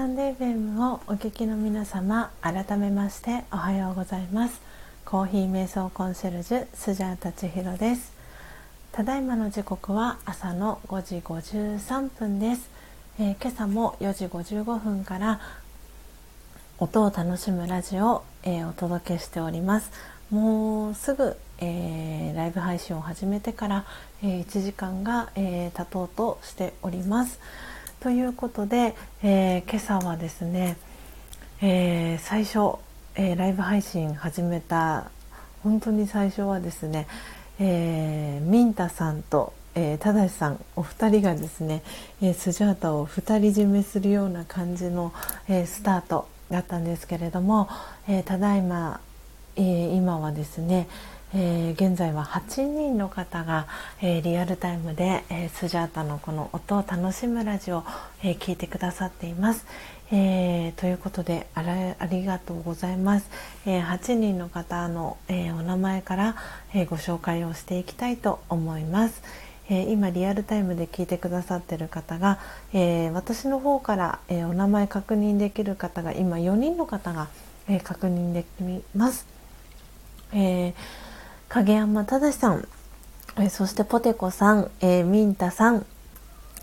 タンデー FM をお聞きの皆様改めましておはようございます。コーヒー瞑想コンシェルジュスジャータチヒロです。ただいまの時刻は朝の5時53分です、えー、今朝も4時55分から音を楽しむラジオを、えー、お届けしております。もうすぐ、えー、ライブ配信を始めてから、え1時間が、え経とうとしております。ということで、えー、今朝はですね、えー、最初、えー、ライブ配信始めた本当に最初はですね、えミンタさんと、えー、正さんお二人がですね、えスジャータを二人占めするような感じの、えスタートだったんですけれども、えただいま、え今はですね、えー、現在は8人の方が、えー、リアルタイムで、えー、スジャータのこの音を楽しむラジオを、え聞いてくださっています。えということでありがとうございます。え8人の方の、えお名前から、えご紹介をしていきたいと思います。え今リアルタイムで聞いてくださってる方が、え私の方から、えお名前確認できる方が今4人の方が、え確認できます。えー影山忠さん、え、そしてポテコさん、えー、ミンタさん、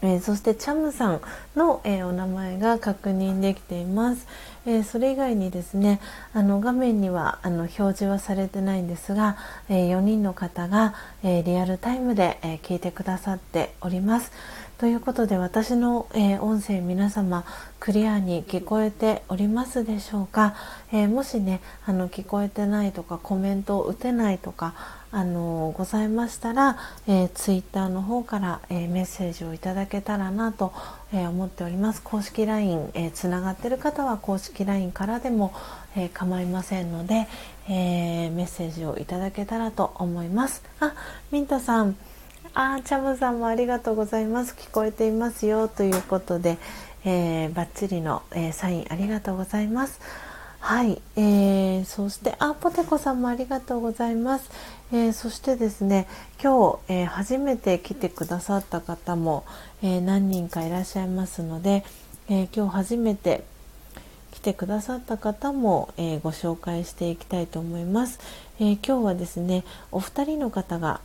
えー、そしてチャムさんの、えお名前が確認できています、えそれ以外にですねあの画面にはあの表示はされてないんですが、え4人の方が、えリアルタイムで、え聞いてくださっております。ということで私の、えー、音声皆様クリアに聞こえておりますでしょうか、えー、もしねあの聞こえてないとかコメントを打てないとかあのございましたら、えー、ツイッターの方から、えー、メッセージをいただけたらなと、えー、思っております。公式 LINE えー、つながってる方は公式 LINE からでも、え、構いませんので、え、メッセージをいただけたらと思います。あミントさん。あチャムさんもありがとうございます。聞こえていますよということで、えー、バッチリの、えー、サインありがとうございます。はい、えー、そしてあポテコさんもありがとうございます、えー、そしてですね今日、えー、初めて来てくださった方も、え何人かいらっしゃいますので、え今日初めて来てくださった方も、えご紹介していきたいと思います、え今日はですねお二人の方が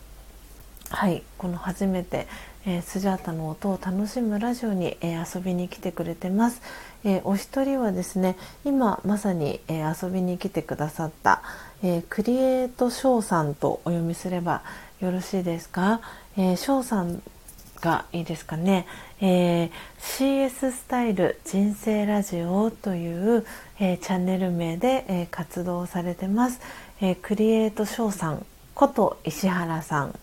はいこの初めて、えー、スジャータの音を楽しむラジオに、えー、遊びに来てくれてます、えー、お一人はですね今まさに、え遊びに来てくださった、えクリエイトショーさんとお読みすればよろしいですか、えショーさんがいいですかね、え CS スタイル人生ラジオという、えチャンネル名で、え活動されてます、えクリエイトショーさんこと石原さん。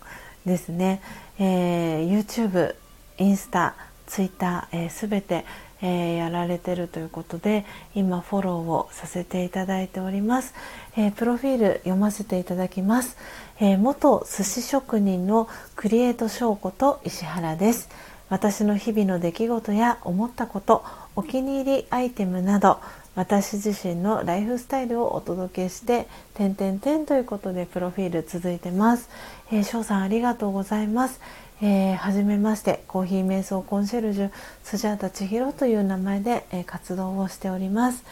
ですね、えー、YouTube、インスタ、ツイッター、えー、全て、えー、やられてるということで今フォローをさせていただいております、えー、プロフィール読ませていただきます、えー、元寿司職人のクリエイト翔子と石原です。私の日々の出来事や思ったことお気に入りアイテムなど私自身のライフスタイルをお届けして「点点点」ということでプロフィール続いてます。えー、翔さんありがとうございます。えー、はじめましてコーヒー瞑想コンシェルジュスジャータ千尋という名前で、えー、活動をしております。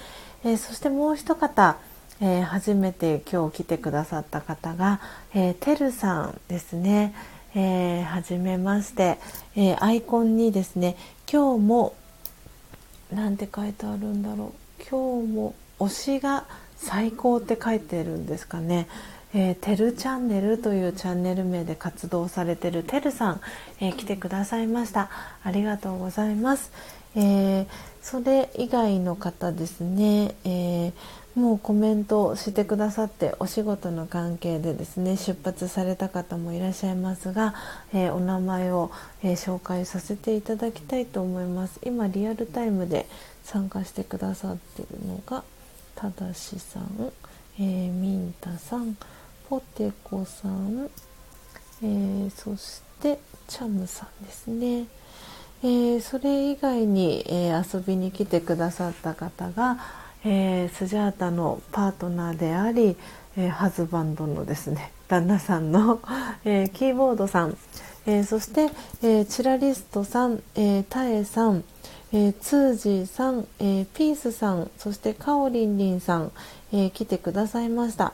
えー、そしてもう一方、えー、初めて今日来てくださった方が、えー、てるさんですね。えー、はじめまして、えー、アイコンにですね今日もなんて書いてあるんだろう今日も推しが最高って書いてるんですかね。えー、てるチャンネルというチャンネル名で活動されてるてるさん、えー、来てくださいました。ありがとうございます、えー、それ以外の方ですね、えもうコメントしてくださってお仕事の関係でですね出発された方もいらっしゃいますが、えお名前を、え紹介させていただきたいと思います。今リアルタイムで参加してくださってるのがただしさん、えー、ミンタさんポテコさん、えー、そしてチャムさんですね、えー、それ以外に、え遊びに来てくださった方が、えスジャータのパートナーであり、えハズバンドのですね旦那さんの、えキーボードさん、えそして、えチラリストさん、えタエさんえー、ツージーさん、えー、ピースさんそしてかおりんりんさん、えー、来てくださいました。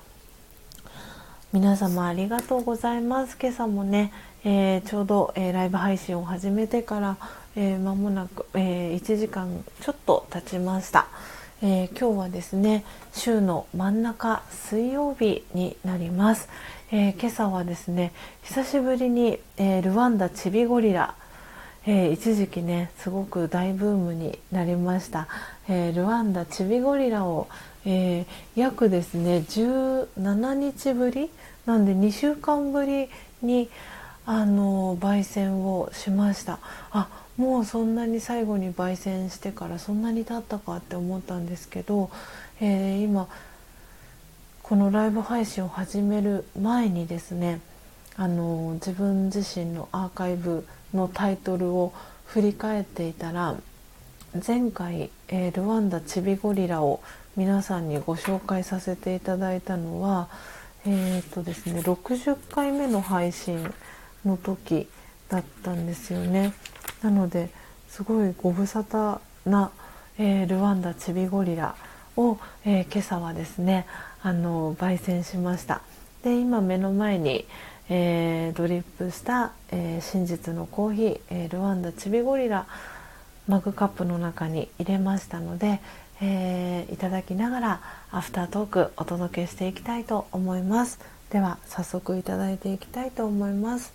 皆様ありがとうございます。今朝もね、えちょうど、えライブ配信を始めてからえー、間もなく、えー、1時間ちょっと経ちました、えー、今日はですね週の真ん中水曜日になります、えー、今朝はですね久しぶりに、えルワンダチビゴリラえー、一時期ねすごく大ブームになりました、えー、ルワンダチビゴリラを、えー、約ですね17日ぶりなんで2週間ぶりにあの焙煎をしました。あもうそんなに最後に焙煎してからそんなに経ったかって思ったんですけど、え、今このライブ配信を始める前にですねあの自分自身のアーカイブのタイトルを振り返っていたら前回、えー、ルワンダチビゴリラを皆さんにご紹介させていただいたのはえーとですね、60回目の配信の時だったんですよね。なのですごいご無沙汰な、えー、ルワンダチビゴリラを、え、今朝はですねあの焙煎しましたで今目の前に、えー、ドリップした、え真実のコーヒー、えルワンダチビゴリラマグカップの中に入れましたので、えいただきながらアフタートークお届けしていきたいと思います。では早速いただいていきたいと思います。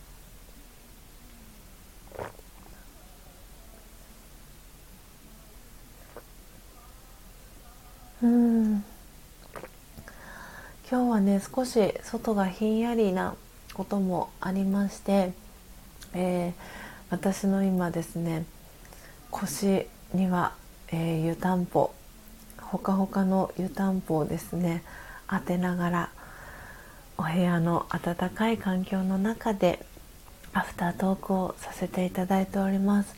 うん。今日はね少し外がひんやりなこともありまして、えー、私の今ですね腰には、えー、湯たんぽほかほかの湯たんぽをですね当てながらお部屋の暖かい環境の中でアフタートークをさせていただいております。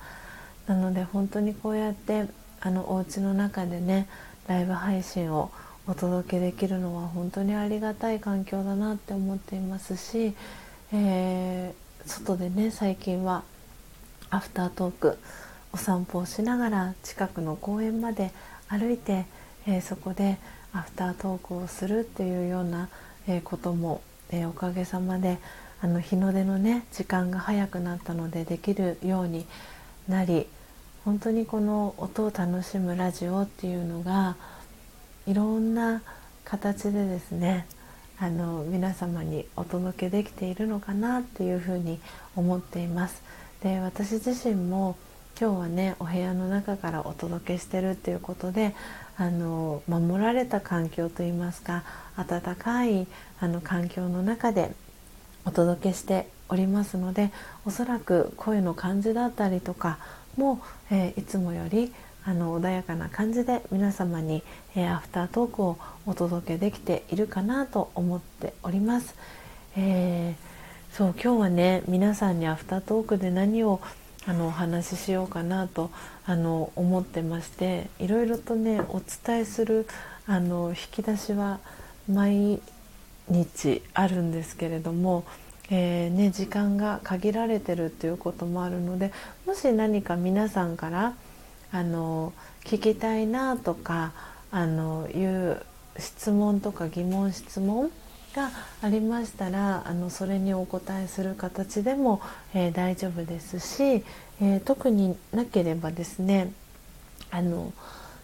なので本当にこうやってあのお家の中でねライブ配信をお届けできるのは本当にありがたい環境だなって思っていますし、えー、外でね最近はアフタートークお散歩をしながら近くの公園まで歩いて、えー、そこでアフタートークをするっていうような、えー、ことも、えおかげさまであの日の出のね時間が早くなったのでできるようになり本当にこの音を楽しむラジオっていうのがいろんな形でですねあの皆様にお届けできているのかなっていうふうに思っています。で私自身も今日はねお部屋の中からお届けしてるっていうことであの守られた環境といいますか温かいあの環境の中でお届けしておりますのでおそらく声の感じだったりとかも、えー、いつもよりあの穏やかな感じで皆様に、えー、アフタートークをお届けできているかなと思っております。えー、そう今日はね皆さんにアフタートークで何をあのお話ししようかなとあの思ってましていろいろとねお伝えするあの引き出しは毎日あるんですけれどもえー、ね、時間が限られてるっていうこともあるのでもし何か皆さんからあの聞きたいなとかあのいう質問とか疑問質問がありましたらあのそれにお答えする形でも、えー、大丈夫ですし、えー、特になければですねあの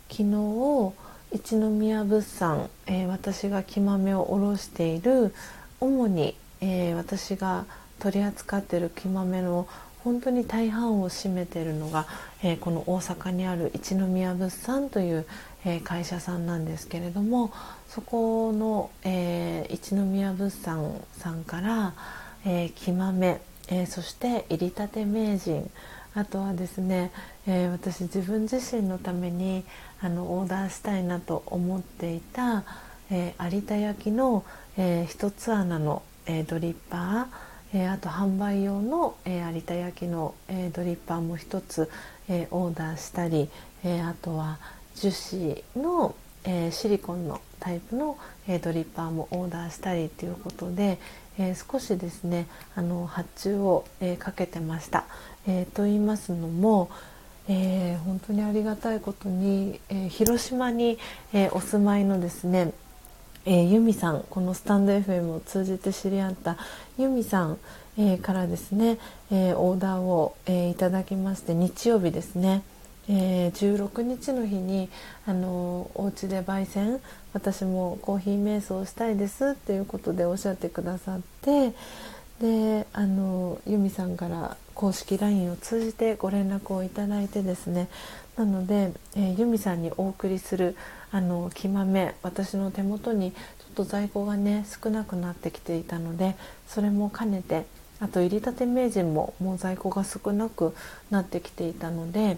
昨日一宮物産、えー、私が木豆を卸している主にえ、私が取り扱っている木豆の本当に大半を占めているのが、えー、この大阪にある一宮物産という、えー、会社さんなんですけれどもそこの、えー、一宮物産さんから、え木豆、えそして入りたて名人あとはですね、え私自分自身のためにあのオーダーしたいなと思っていた、え有田焼の、え一つ穴のえー、ドリッパー、えー、あと販売用の、えー、有田焼の、えドリッパーも一つ、えオーダーしたり、えあとは樹脂の、えシリコンのタイプの、えドリッパーもオーダーしたりということで、え少しですねあの発注を、えかけてました。えと言いますのも、えー、本当にありがたいことに、えー、広島に、えー、お住まいのですね、え由美さんこのスタンド FM を通じて知り合った由美さん、えからですね、えオーダーを、えいただきまして日曜日ですね、え16日の日にあのお家で焙煎私もコーヒー瞑想したいですっていうことでおっしゃってくださってであの由美さんから公式 LINE を通じてご連絡をいただいてですねなので、えー、由美さんにお送りするあの木豆私の手元にちょっと在庫がね少なくなってきていたのでそれも兼ねてあと入りたて名人ももう在庫が少なくなってきていたので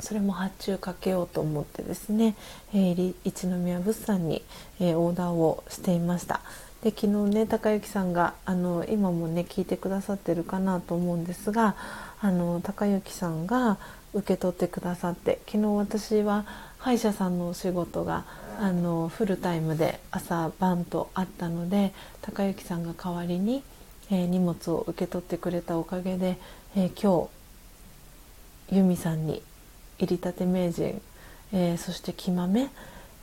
それも発注かけようと思ってですね、えー、一宮物産に、えー、オーダーをしていました。で昨日ね高之さんがあの今もね聞いてくださってるかなと思うんですがあの高之さんが受け取ってくださって昨日私は歯医者さんのお仕事があのフルタイムで朝晩とあったので高之さんが代わりに、えー、荷物を受け取ってくれたおかげで、えー、今日由美さんに入りたて名人、えー、そして木豆、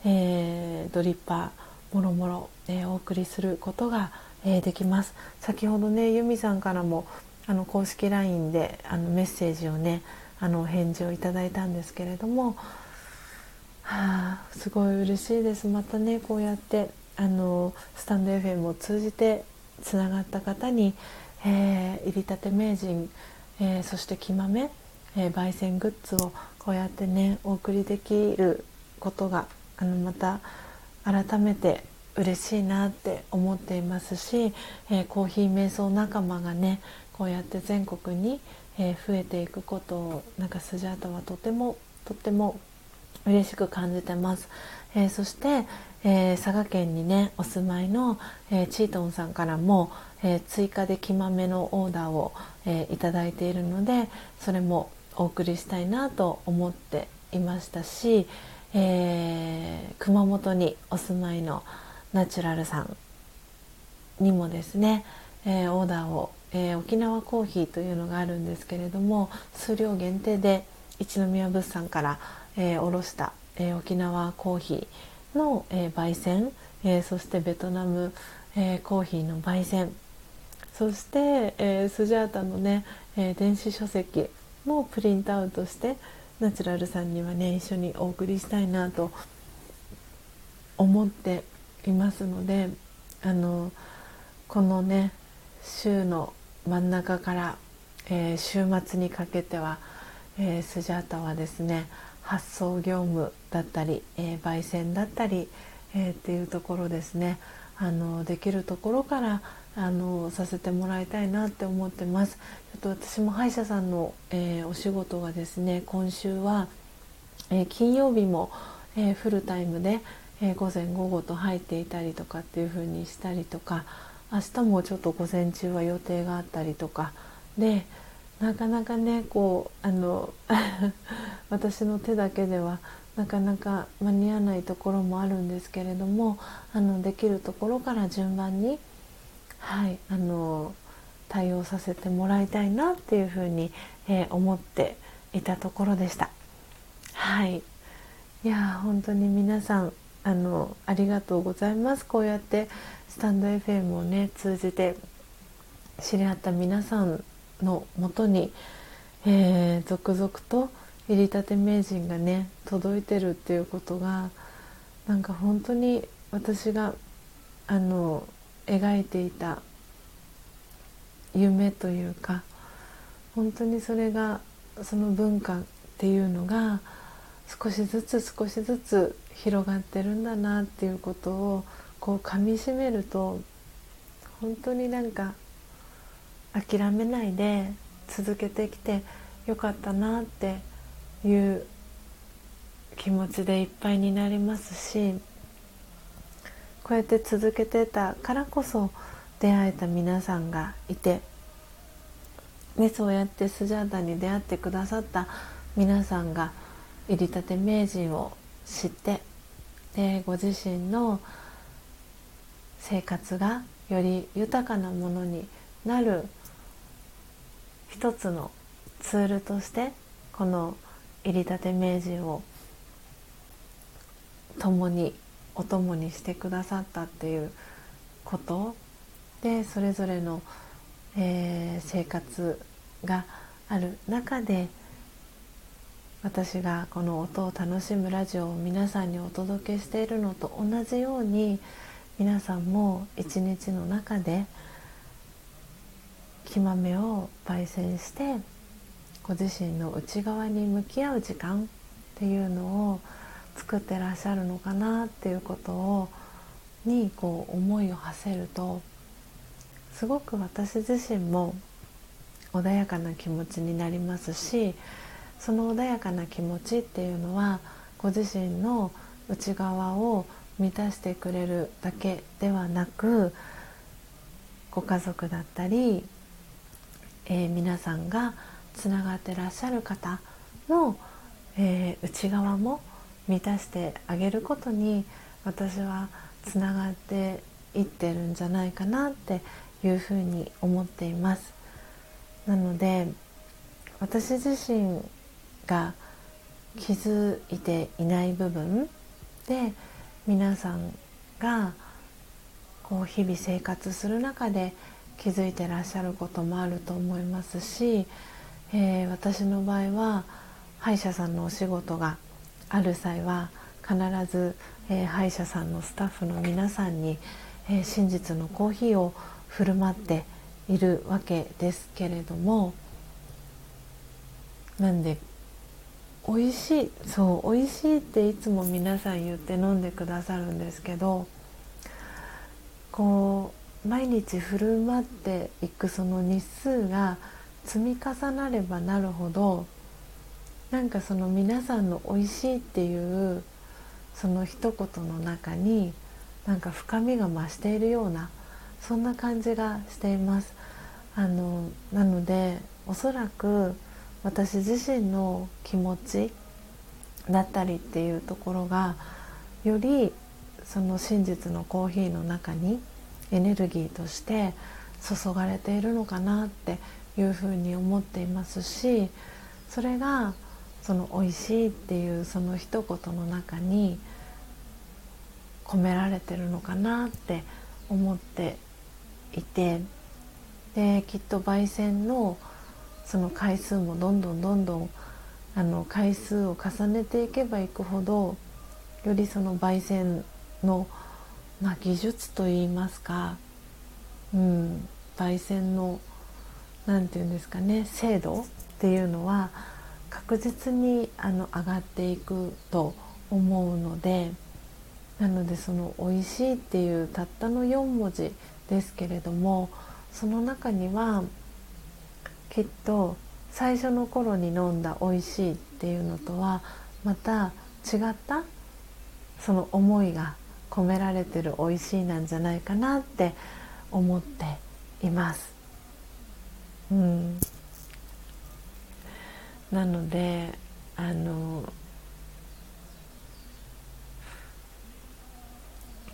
えドリッパーもろもろえー、お送りすることが、えー、できます。先ほどね由美さんからもあの公式 LINE であのメッセージをねあの返事をいただいたんですけれども、はあ、すごい嬉しいです。またねこうやってあのスタンド FM を通じてつながった方に、えー、入りたて名人、えー、そして木豆、えー、焙煎グッズをこうやってねお送りできることがあのまた改めて嬉しいなって思っていますし、えー、コーヒー瞑想仲間がねこうやって全国に、えー、増えていくことをなんかスジャータはとてもとっても嬉しく感じてます、えー、そして、え佐賀県にねお住まいの、えチートンさんからも、え追加で木豆のオーダーを、えいただいているのでそれもお送りしたいなと思っていましたし、え熊本にお住まいのナチュラルさんにもですね、え、オーダーを、え、沖縄コーヒーというのがあるんですけれども数量限定で一宮物産から、えー、おろした、えー、沖縄コーヒーの、えー、焙煎、えー、そしてベトナム、えー、コーヒーの焙煎そして、えー、スジャータのね、えー、電子書籍もプリントアウトしてナチュラルさんにはね一緒にお送りしたいなと思っていますのであのこのね週の真ん中から、えー、週末にかけては、えー、スジャータはですね発送業務だったり、えー、焙煎だったり、えー、っていうところですね。あのできるところからあのさせてもらいたいなって思ってます。ちょっと私も歯医者さんの、えー、お仕事がですね今週は、えー、金曜日も、えー、フルタイムで、えー、午前午後と入っていたりとかっていう風にしたりとか明日もちょっと午前中は予定があったりとかでなかなかねこうあの 私の手だけではなかなか間に合わないところもあるんですけれどもあのできるところから順番に、はい、あの対応させてもらいたいなっていうふうに、えー、思っていたところでした。はいいや本当に皆さんあのありがとうございますこうやってスタンド FM をね通じて知り合った皆さんのもとに、えー、続々と入りたて名人がね届いてるっていうことがなんか本当に私があの描いていた夢というか本当にそれがその文化っていうのが少しずつ少しずつ広がってるんだなっていうことをこう噛みしめると本当になんか諦めないで続けてきてよかったなっていう気持ちでいっぱいになりますしこうやって続けてたからこそ出会えた皆さんがいてでそうやってスジャータに出会ってくださった皆さんが入りたて名人を知ってでご自身の生活がより豊かなものになる一つのツールとしてこの入りたて名人を共にお供にしてくださったっていうことでそれぞれの、えー、生活がある中で私がこの音を楽しむラジオを皆さんにお届けしているのと同じように皆さんも一日の中で木豆を焙煎してご自身の内側に向き合う時間っていうのを作ってらっしゃるのかなっていうことをにこう思いを馳せるとすごく私自身も穏やかな気持ちになりますしその穏やかな気持ちっていうのはご自身の内側を満たしてくれるだけではなくご家族だったり、えー、皆さんがつながってらっしゃる方の、えー、内側も満たしてあげることに私はつながっていってるんじゃないかなっていうふうに思っています。なので私自身が気づいていない部分で皆さんがこう日々生活する中で気づいてらっしゃることもあると思いますし、えー、私の場合は歯医者さんのお仕事がある際は必ず、えー、歯医者さんのスタッフの皆さんに、えー、真実のコーヒーを振る舞っているわけですけれどもなんで美味しいそう美味しいっていつも皆さん言って飲んでくださるんですけどこう毎日振る舞っていくその日数が積み重なればなるほどなんかその皆さんの美味しいっていうその一言の中になんか深みが増しているようなそんな感じがしています。あのなのでおそらく私自身の気持ちだったりっていうところがよりその真実のコーヒーの中にエネルギーとして注がれているのかなっていうふうに思っていますしそれがその美味しいっていうその一言の中に込められてるのかなって思っていてできっと焙煎のその回数もどんどんどんどんあの回数を重ねていけばいくほどよりその焙煎の、まあ、技術といいますか、うん、焙煎の何て言うんですかね精度っていうのは確実にあの上がっていくと思うのでなのでその「美味しい」っていうたったの4文字ですけれどもその中にはきっと最初の頃に飲んだ「美味しい」っていうのとはまた違ったその思いが込められてる「美味しい」なんじゃないかなって思っています。うんなのであの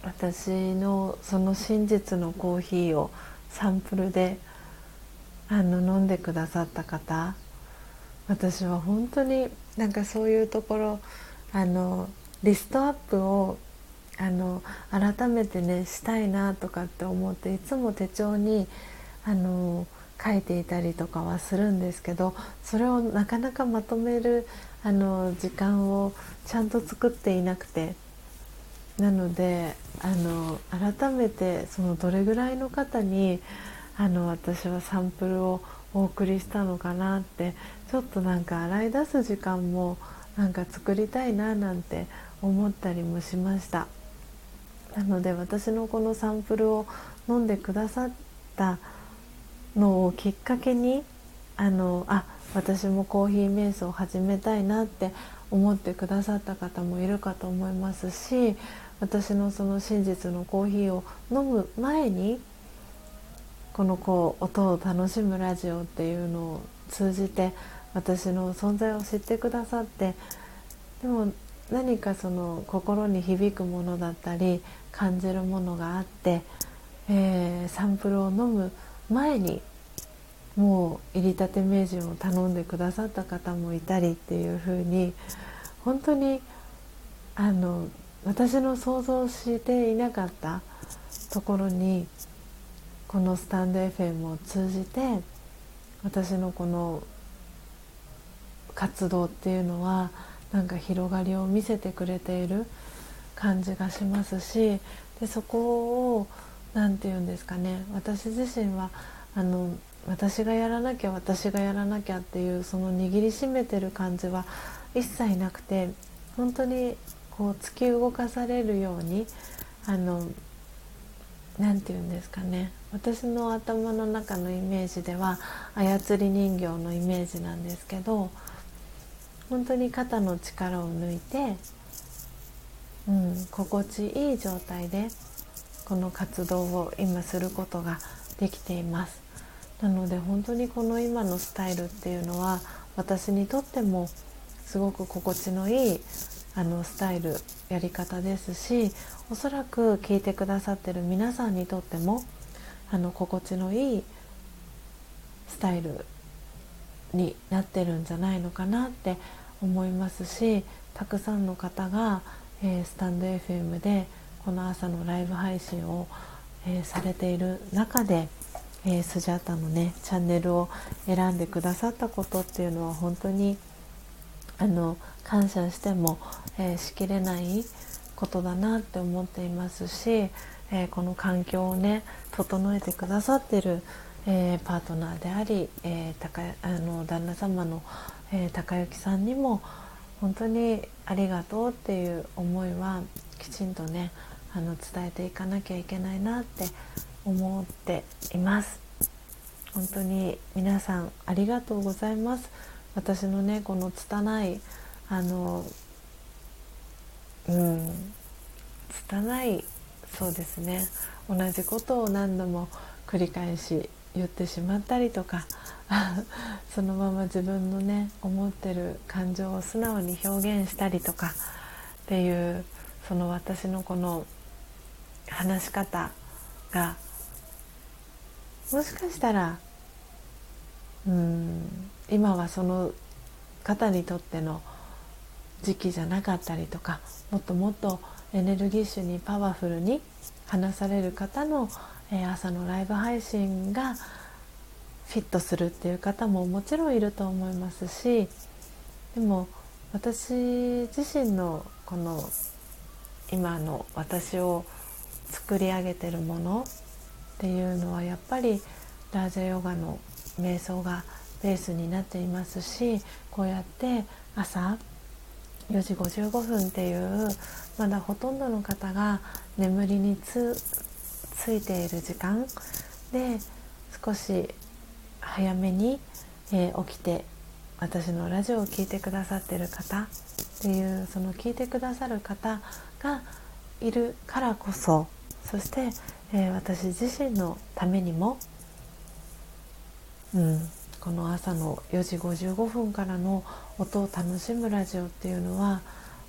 私のその真実のコーヒーをサンプルであの飲んでくださった方私は本当になんかそういうところあのリストアップをあの改めてねしたいなとかって思っていつも手帳にあの書いていたりとかはするんですけどそれをなかなかまとめるあの時間をちゃんと作っていなくて。なのであの改めてそのどれぐらいの方にあの私はサンプルをお送りしたのかなってちょっとなんか洗い出す時間もなんか作りたいななんて思ったりもしました。なので私のこのサンプルを飲んでくださったのをきっかけにあのあ私もコーヒー瞑想を始めたいなって思ってくださった方もいるかと思いますし私のその真実のコーヒーを飲む前にこのこう音を楽しむラジオっていうのを通じて私の存在を知ってくださってでも何かその心に響くものだったり感じるものがあって、えー、サンプルを飲む前にもう入りたて名人を頼んでくださった方もいたりっていう風に本当にあの私の想像していなかったところにこのスタンド FM を通じて私のこの活動っていうのはなんか広がりを見せてくれている感じがしますしでそこを何て言うんですかね私自身はあの私がやらなきゃ私がやらなきゃっていうその握りしめてる感じは一切なくて本当にこう突き動かされるようにあの何て言うんですかね私の頭の中のイメージでは操り人形のイメージなんですけど本当に肩の力を抜いて、うん、心地いい状態でこの活動を今することができています。なので本当にこの今のスタイルっていうのは私にとってもすごく心地のいいあのスタイルやり方ですしおそらく聞いてくださってる皆さんにとってもあの心地のいいスタイルになってるんじゃないのかなって思いますしたくさんの方が、えー、スタンド FM でこの朝のライブ配信を、えー、されている中で、えー、スジャータのねチャンネルを選んでくださったことっていうのは本当にあの感謝しても、えー、しきれないことだなって思っていますし、えー、この環境をね整えてくださってる、えー、パートナーであり、え高あの旦那様の、え高之さんにも本当にありがとうっていう思いはきちんとねあの伝えていかなきゃいけないなって思っています。本当に皆さんありがとうございます。私のねこの拙いあのうん拙いそうですね。同じことを何度も繰り返し言ってしまったりとか そのまま自分のね思ってる感情を素直に表現したりとかっていうその私のこの話し方がもしかしたらうん今はその方にとっての時期じゃなかったりとかもっともっとエネルギッシュにパワフルに話される方の、え、朝のライブ配信がフィットするっていう方ももちろんいると思いますしでも私自身のこの今の私を作り上げてるものっていうのはやっぱりラージャヨガの瞑想がベースになっていますしこうやって朝4時55分っていうまだほとんどの方が眠りについている時間で少し早めに、えー、起きて私のラジオを聴いてくださってる方っていうその聞いてくださる方がいるからこそそして、えー、私自身のためにも、うん、この朝の4時55分からの音を楽しむラジオっていうのは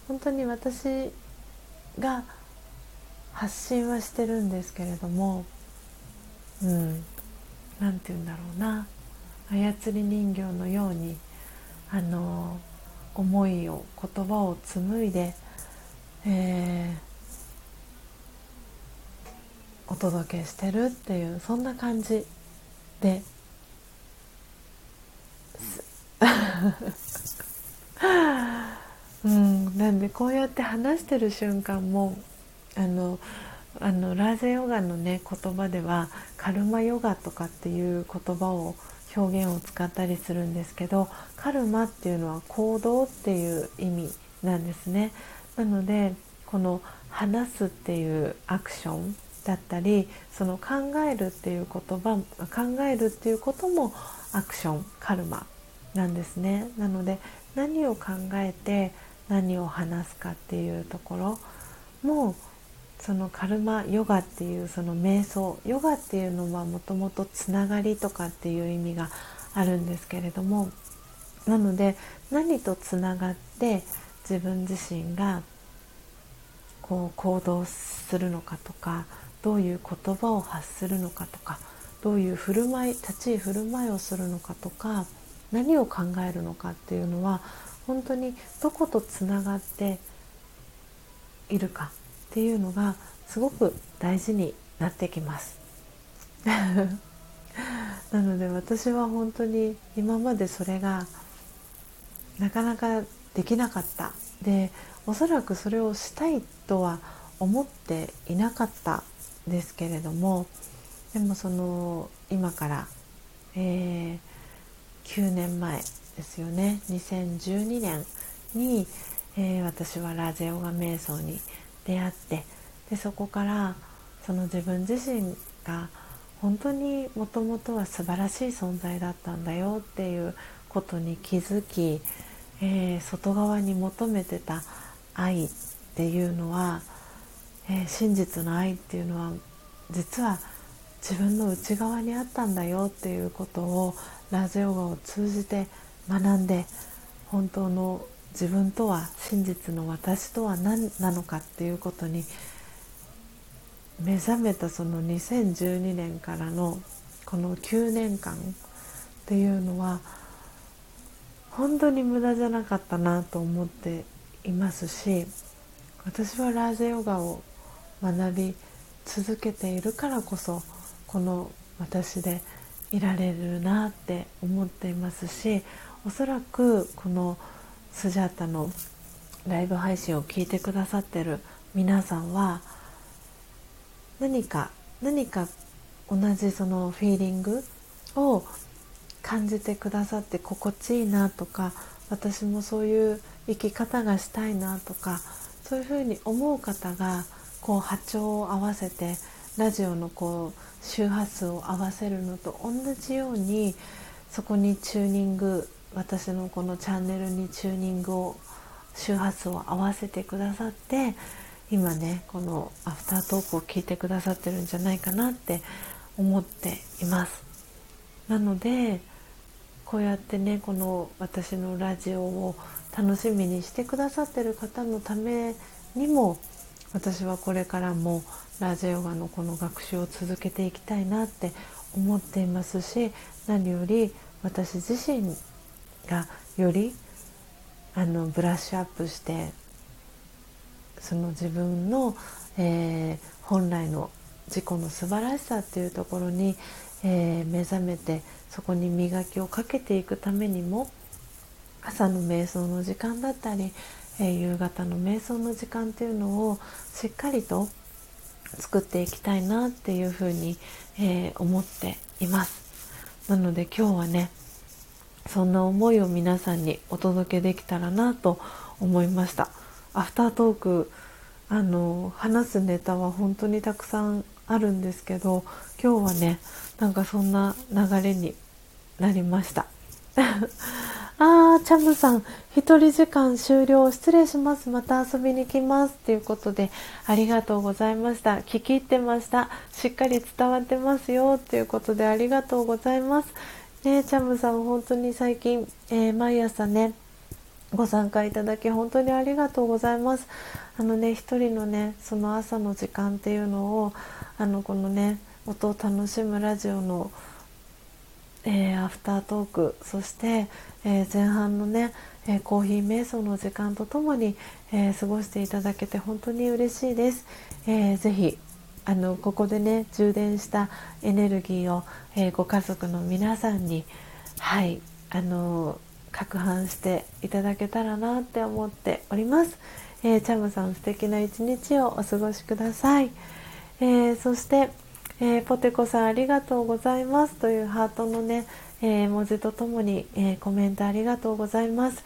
本当に私が発信はしてるんですけれどもうん何て言うんだろうな。操り人形のようにあの思いを言葉を紡いで、えー、お届けしてるっていうそんな感じで うん、なんでこうやって話してる瞬間もあのあのラーゼヨガのね言葉ではカルマヨガとかっていう言葉を表現を使ったりするんですけどカルマっていうのは行動っていう意味なんですね。なのでこの話すっていうアクションだったりその考えるっていう言葉考えるっていうこともアクションカルマなんですねなので何を考えて何を話すかっていうところもそのカルマヨガっていうその瞑想ヨガっていうのはもともとつながりとかっていう意味があるんですけれどもなので何とつながって自分自身がこう行動するのかとかどういう言葉を発するのかとかどういう振る舞い立ち居振る舞いをするのかとか何を考えるのかっていうのは本当にどことつながっているか。っていうのがすごく大事になってきます。なので私は本当に今までそれがなかなかできなかったでおそらくそれをしたいとは思っていなかったですけれどもでもその今から、えー、9年前ですよね2012年に、えー、私はラゼオガ瞑想に出会ってでそこからその自分自身が本当にもともとは素晴らしい存在だったんだよっていうことに気づき、えー、外側に求めてた愛っていうのは、えー、真実の愛っていうのは実は自分の内側にあったんだよっていうことをラジオガを通じて学んで本当の自分とは真実の私とは何なのかっていうことに目覚めたその2012年からのこの9年間っていうのは本当に無駄じゃなかったなと思っていますし私はラージェヨガを学び続けているからこそこの私でいられるなって思っていますしおそらくこのスジャータのライブ配信を聞いてくださってる皆さんは何か何か同じそのフィーリングを感じてくださって心地いいなとか私もそういう生き方がしたいなとかそういうふうに思う方がこう波長を合わせてラジオのこう周波数を合わせるのと同じようにそこにチューニング私のこのチャンネルにチューニングを周波数を合わせてくださって今ねこのアフタートークを聞いてくださってるんじゃないかなって思っています。なのでこうやってねこの私のラジオを楽しみにしてくださってる方のためにも私はこれからもラジオガのこの学習を続けていきたいなって思っていますし何より私自身がよりあのブラッシュアップしてその自分の、えー、本来の自己の素晴らしさっていうところに、えー、目覚めてそこに磨きをかけていくためにも朝の瞑想の時間だったり、えー、夕方の瞑想の時間っていうのをしっかりと作っていきたいなっていうふうに、え、思っています。なので今日はねそんな思いを皆さんにお届けできたらなと思いました。アフタートークあの話すネタは本当にたくさんあるんですけど今日はねなんかそんな流れになりました。あーチャムさん一人時間終了失礼します。また遊びに来ますということでありがとうございました。聞き入ってました。しっかり伝わってますよということでありがとうございます。ねチャムさん本当に最近、えー、毎朝ねご参加いただき本当にありがとうございます。あのね一人のねその朝の時間っていうのをあのこのね音を楽しむラジオの、えー、アフタートークそして、えー、前半のね、えー、コーヒー瞑想の時間とともに、え過ごしていただけて本当に嬉しいです。えー、ぜひあのここでね充電したエネルギーを、えご家族の皆さんにはいあの攪拌していただけたらなって思っております、えー、チャムさん素敵な一日をお過ごしください、えー、そして、えー、ポテコさんありがとうございます。というハートのね、え文字とともに、えコメントありがとうございます、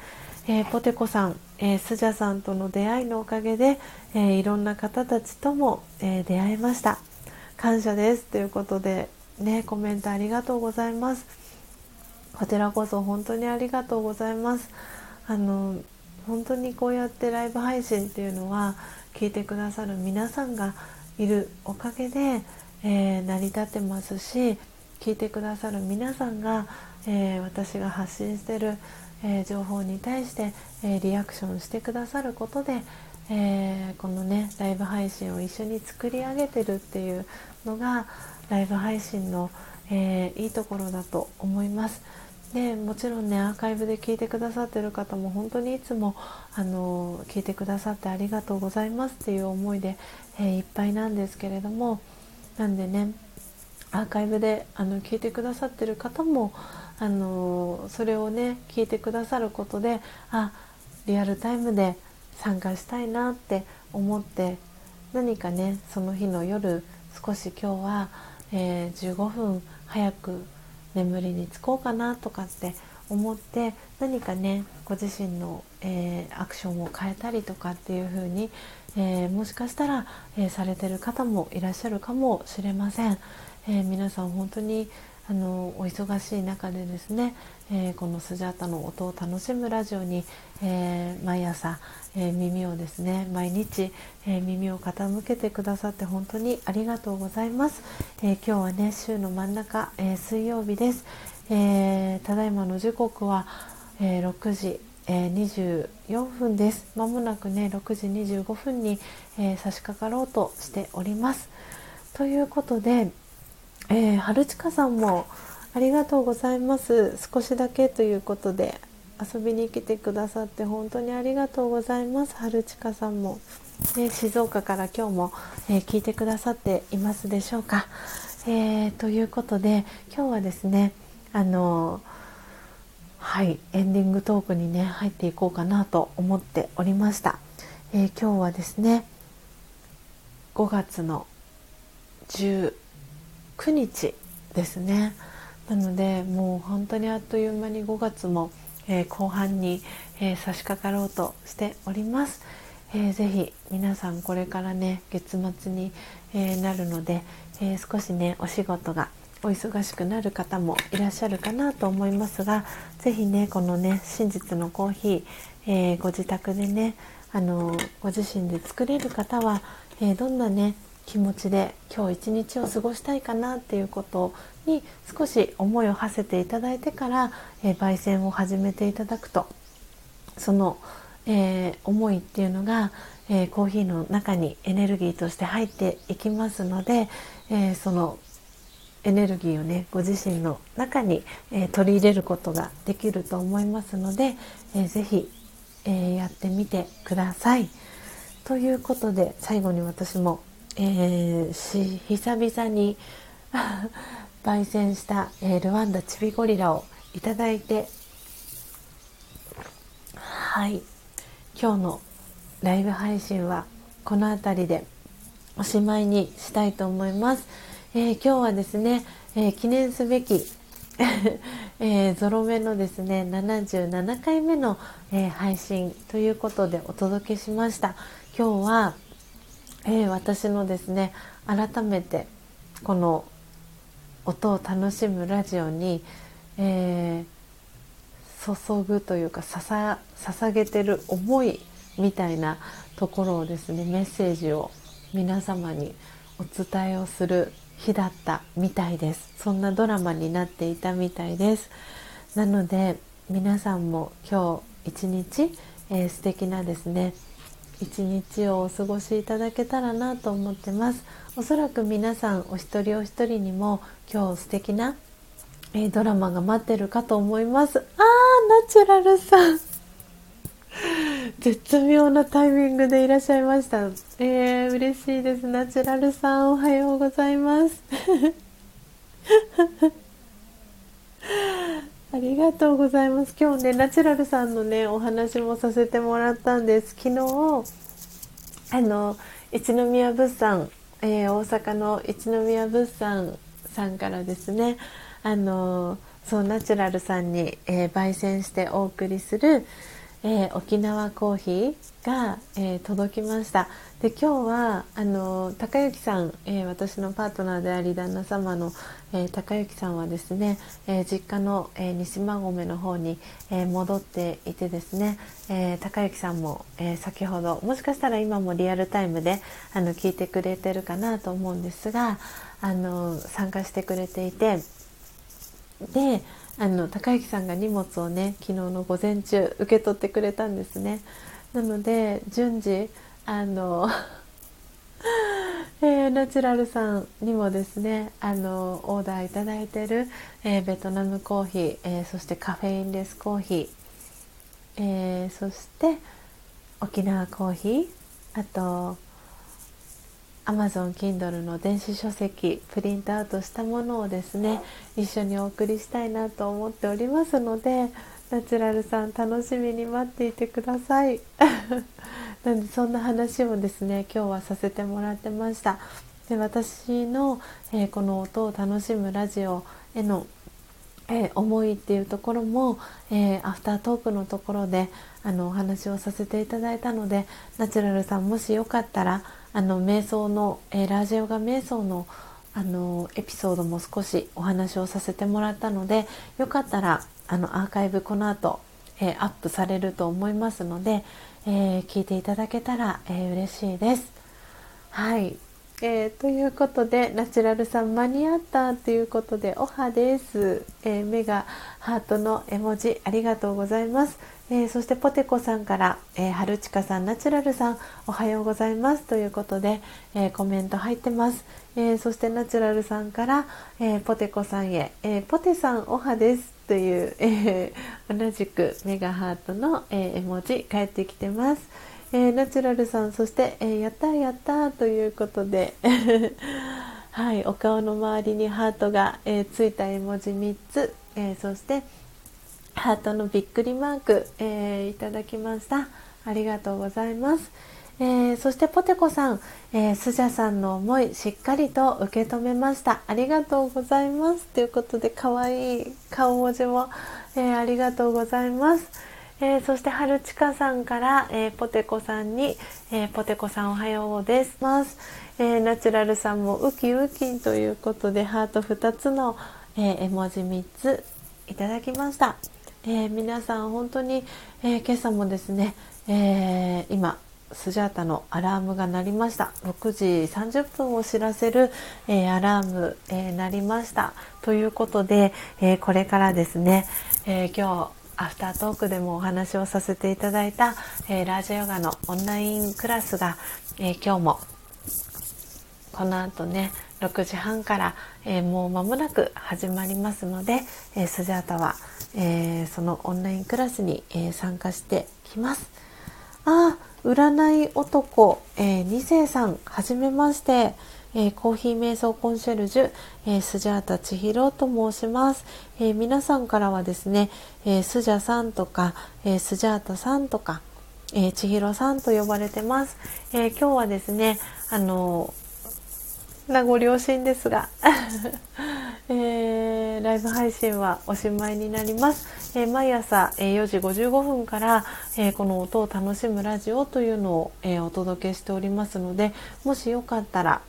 えポテコさん、えスジャさんとの出会いのおかげで、えいろんな方たちとも、え出会いました。感謝です。ということでねコメントありがとうございます。こちらこそ本当にありがとうございます。あの本当にこうやってライブ配信っていうのは聞いてくださる皆さんがいるおかげで、えー、成り立ってますし聞いてくださる皆さんが、えー、私が発信してる、えー、情報に対して、えリアクションしてくださることで、えこのねライブ配信を一緒に作り上げてるっていうのがライブ配信のえー、いいところだと思います。でもちろんねアーカイブで聞いてくださってる方も本当にいつもあの聞いてくださってありがとうございますっていう思いで、えー、いっぱいなんですけれどもなんでねアーカイブであの聞いてくださってる方もあのそれをね聞いてくださることであリアルタイムで参加したいなって思って何かねその日の夜少し今日は、えー、15分早く眠りにつこうかなとかって思って何かねご自身の、えー、アクションを変えたりとかっていう風に、えー、もしかしたら、えー、されてる方もいらっしゃるかもしれません。え皆さん本当にあのお忙しい中でですね、えー、このスジャータの音を楽しむラジオに、えー、毎朝、えー、耳をですね毎日、え耳を傾けてくださって本当にありがとうございます、え今日はね週の真ん中、え水曜日です、えただいまの時刻は、え6時えー、24分です。まもなくね6時25分に、えー、差し掛かろうとしております。ということでえー、春近さんもありがとうございます。少しだけということで遊びに来てくださって本当にありがとうございます。春近さんも、ね、静岡から今日も、えー、聞いてくださっていますでしょうか、えー、ということで今日はですねあのはいエンディングトークにね入っていこうかなと思っておりました、え今日はですね5月の1 9日ですね。なのでもう本当にあっという間に5月も、えー、後半に、えー、差し掛かろうとしております、えー、ぜひ皆さんこれからね月末に、えなるので、え少しねお仕事がお忙しくなる方もいらっしゃるかなと思いますが是非ねこのね真実のコーヒー、えご自宅でねあのご自身で作れる方は、えどんなね気持ちで今日一日を過ごしたいかなっていうことに少し思いを馳せていただいてから、えー、焙煎を始めていただくとその、えー、思いっていうのが、えー、コーヒーの中にエネルギーとして入っていきますので、えそのエネルギーをねご自身の中に、え取り入れることができると思いますので、えー、ぜひ、えやってみてください。ということで最後に私もえー、久々に 焙煎した、えー、ルワンダチビゴリラをいただいてはい。今日のライブ配信はこの辺りでおしまいにしたいと思います、えー、今日はですね、え記念すべき えー、ゾロ目のですね77回目の、えー、配信ということでお届けしました。今日はえー、私のですね改めてこの音を楽しむラジオに、えー、注ぐというかさ捧げてる思いみたいなところをですねメッセージを皆様にお伝えをする日だったみたいです。そんなドラマになっていたみたいです。なので皆さんも今日一日、えー、素敵なですね一日をお過ごしいただけたらなと思ってます。おそらく皆さんお一人お一人にも今日素敵な、えー、ドラマが待ってるかと思います。あーナチュラルさん。絶妙なタイミングでいらっしゃいました。えー、嬉しいです。ナチュラルさんおはようございます。がとうございます。今日ね、ナチュラルさんのね、お話もさせてもらったんです。昨日、あの、一宮物産、えー、大阪の一宮物産さんからですね、あの、そう、ナチュラルさんに、えー、焙煎してお送りする、えー、沖縄コーヒーが、えー、届きました。で今日はあの高之さん、えー、私のパートナーであり旦那様の、え高之さんはですね、え実家の、え西馬込の方に、え戻っていてですね、え高之さんも、え先ほどもしかしたら今もリアルタイムであの聞いてくれてるかなと思うんですがあの参加してくれていてであの高之さんが荷物をね昨日の午前中受け取ってくれたんですね。なので順次あの えー、ナチュラルさんにもですねあのオーダーいただいてる、えー、ベトナムコーヒー、えー、そしてカフェインレスコーヒー、えそして沖縄コーヒーあと Amazon Kindle の電子書籍プリントアウトしたものをですね一緒にお送りしたいなと思っておりますのでナチュラルさん楽しみに待っていてください。なんでそんな話をですね今日はさせてもらってました。で私の、えー、この音を楽しむラジオへの、えー、思いっていうところも、えー、アフタートークのところであのお話をさせていただいたのでナチュラルさんもしよかったらあの瞑想の、えラジオが瞑想のあのエピソードも少しお話をさせてもらったのでよかったらあのアーカイブこの後、えー、アップされると思いますので、えー、聞いていただけたら、えー、嬉しいです。はい、えー、ということでナチュラルさん間に合ったということでおはです、えー、目がハートの絵文字ありがとうございます、えー、そしてポテコさんから、えー、春近さんナチュラルさんおはようございます。ということで、えコメント入ってます、えそしてナチュラルさんから、えポテコさんへ、えポテさんおはです。という、えー、同じくメガハートの、えー、絵文字返ってきてます。えー、ナチュラルさんそして、えやったやった。ということで はいお顔の周りにハートが、えついた絵文字3つ、えそしてハートのびっくりマーク、えいただきました。ありがとうございます。えー、そしてポテコさん、えー、スジャさんの思いしっかりと受け止めました。ありがとうございます。ということで可愛い顔文字も、えー、ありがとうございます、えそして春近さんから、えポテコさんに、えポテコさんおはようです。ます、えナチュラルさんもウキウキということでハート2つの、え絵文字3ついただきました、え皆さん本当に、え今朝もですね、え今スジャータのアラームが鳴りました。6時30分を知らせる、え、アラーム、えー、鳴りました。ということで、え、これからですね、え今日アフタートークでもお話をさせていただいた、えラージャヨガのオンラインクラスが、え今日もこの後ね6時半から、えもう間もなく始まりますので、えスジャータは、えそのオンラインクラスに、え参加してきます。あ占い男、えー、2世さん、はじめまして、えー、コーヒー瞑想コンシェルジュ、えー、スジャータ千尋と申します、えー、皆さんからはですね、えー、スジャさんとか、えー、スジャータさんとか、えー、千尋さんと呼ばれてます、えー、今日はですね、あの名残惜しいんですが えー、ライブ配信はおしまいになります。えー、毎朝、えー、4時55分から、えこの音を楽しむラジオというのを、えお届けしておりますので、もしよかったら、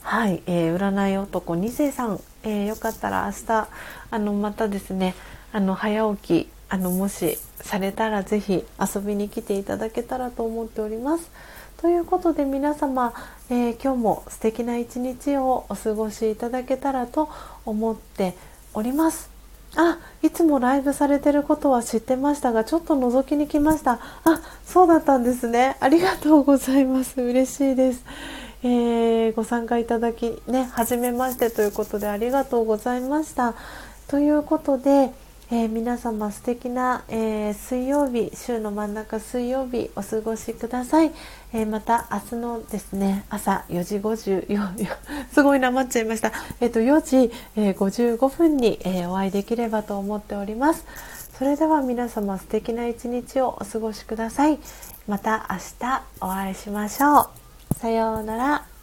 はい、え占い男2世さん、えよかったら明日、あの、またですね、あの、早起き、あの、もしされたらぜひ遊びに来ていただけたらと思っております。ということで皆様、えー、今日も素敵な一日をお過ごしいただけたらと思っております。あ、いつもライブされてることは知ってましたが、ちょっと覗きに来ました。あ、そうだったんですね。ありがとうございます。嬉しいです。えー、ご参加いただき、ね、はじめましてということでありがとうございました。ということで、えー、皆様素敵な、えー、水曜日週の真ん中水曜日お過ごしください、えー、また明日のですね朝4時54 すごいなまっちゃいました、えーと、4時、え55分に、えお会いできればと思っております。それでは皆様素敵な一日をお過ごしください。また明日お会いしましょう。さようなら。